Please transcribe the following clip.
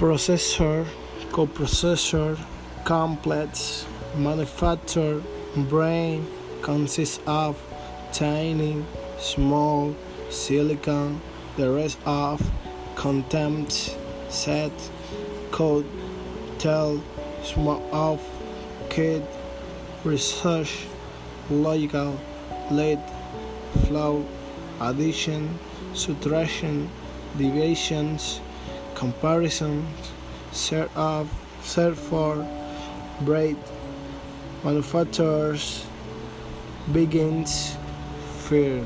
processor, coprocessor, complex, manufacture, brain consists of tiny, small, silicon, the rest of content, set, code, tell, small of, kid, research, logical, lead, flow, addition, subtraction, deviations, comparisons, set of, set for, braid, manufacturers, begins, firm.